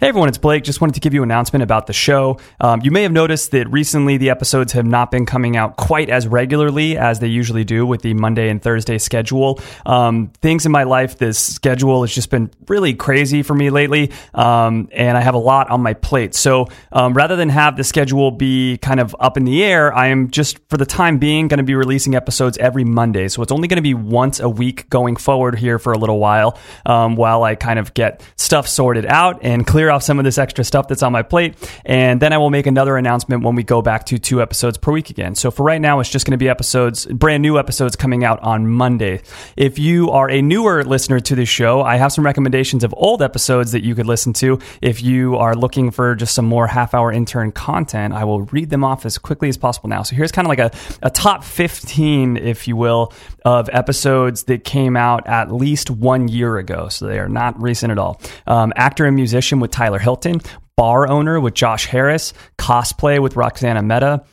Hey everyone, it's Blake. Just wanted to give you an announcement about the show. Um, you may have noticed that recently the episodes have not been coming out quite as regularly as they usually do with the Monday and Thursday schedule. Um, things in my life, this schedule has just been really crazy for me lately, um, and I have a lot on my plate. So um, rather than have the schedule be kind of up in the air, I am just for the time being going to be releasing episodes every Monday. So it's only going to be once a week going forward here for a little while um, while I kind of get stuff sorted out and clear off some of this extra stuff that's on my plate. And then I will make another announcement when we go back to two episodes per week again. So for right now, it's just going to be episodes, brand new episodes coming out on Monday. If you are a newer listener to this show, I have some recommendations of old episodes that you could listen to. If you are looking for just some more half hour intern content, I will read them off as quickly as possible now. So here's kind of like a, a top 15, if you will, of episodes that came out at least one year ago. So they are not recent at all. Um, actor and musician with Tyler Hilton, bar owner with Josh Harris, cosplay with Roxana Meta,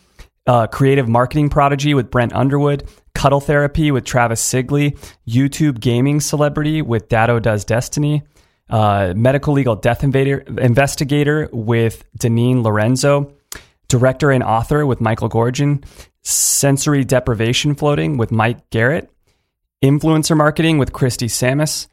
uh, creative marketing prodigy with Brent Underwood, cuddle therapy with Travis Sigley, YouTube gaming celebrity with Datto Does Destiny, uh, medical legal death invader, investigator with Deneen Lorenzo, director and author with Michael Gorgon, sensory deprivation floating with Mike Garrett, influencer marketing with Christy Samus,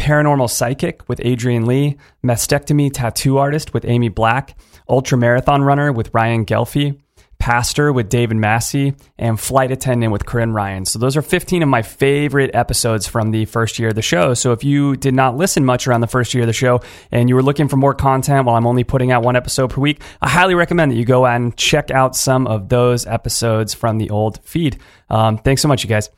paranormal psychic with Adrian Lee, mastectomy tattoo artist with Amy Black, ultra marathon runner with Ryan Gelfie, pastor with David Massey, and flight attendant with Corinne Ryan. So those are 15 of my favorite episodes from the first year of the show. So if you did not listen much around the first year of the show and you were looking for more content while I'm only putting out one episode per week, I highly recommend that you go and check out some of those episodes from the old feed. Um, thanks so much, you guys.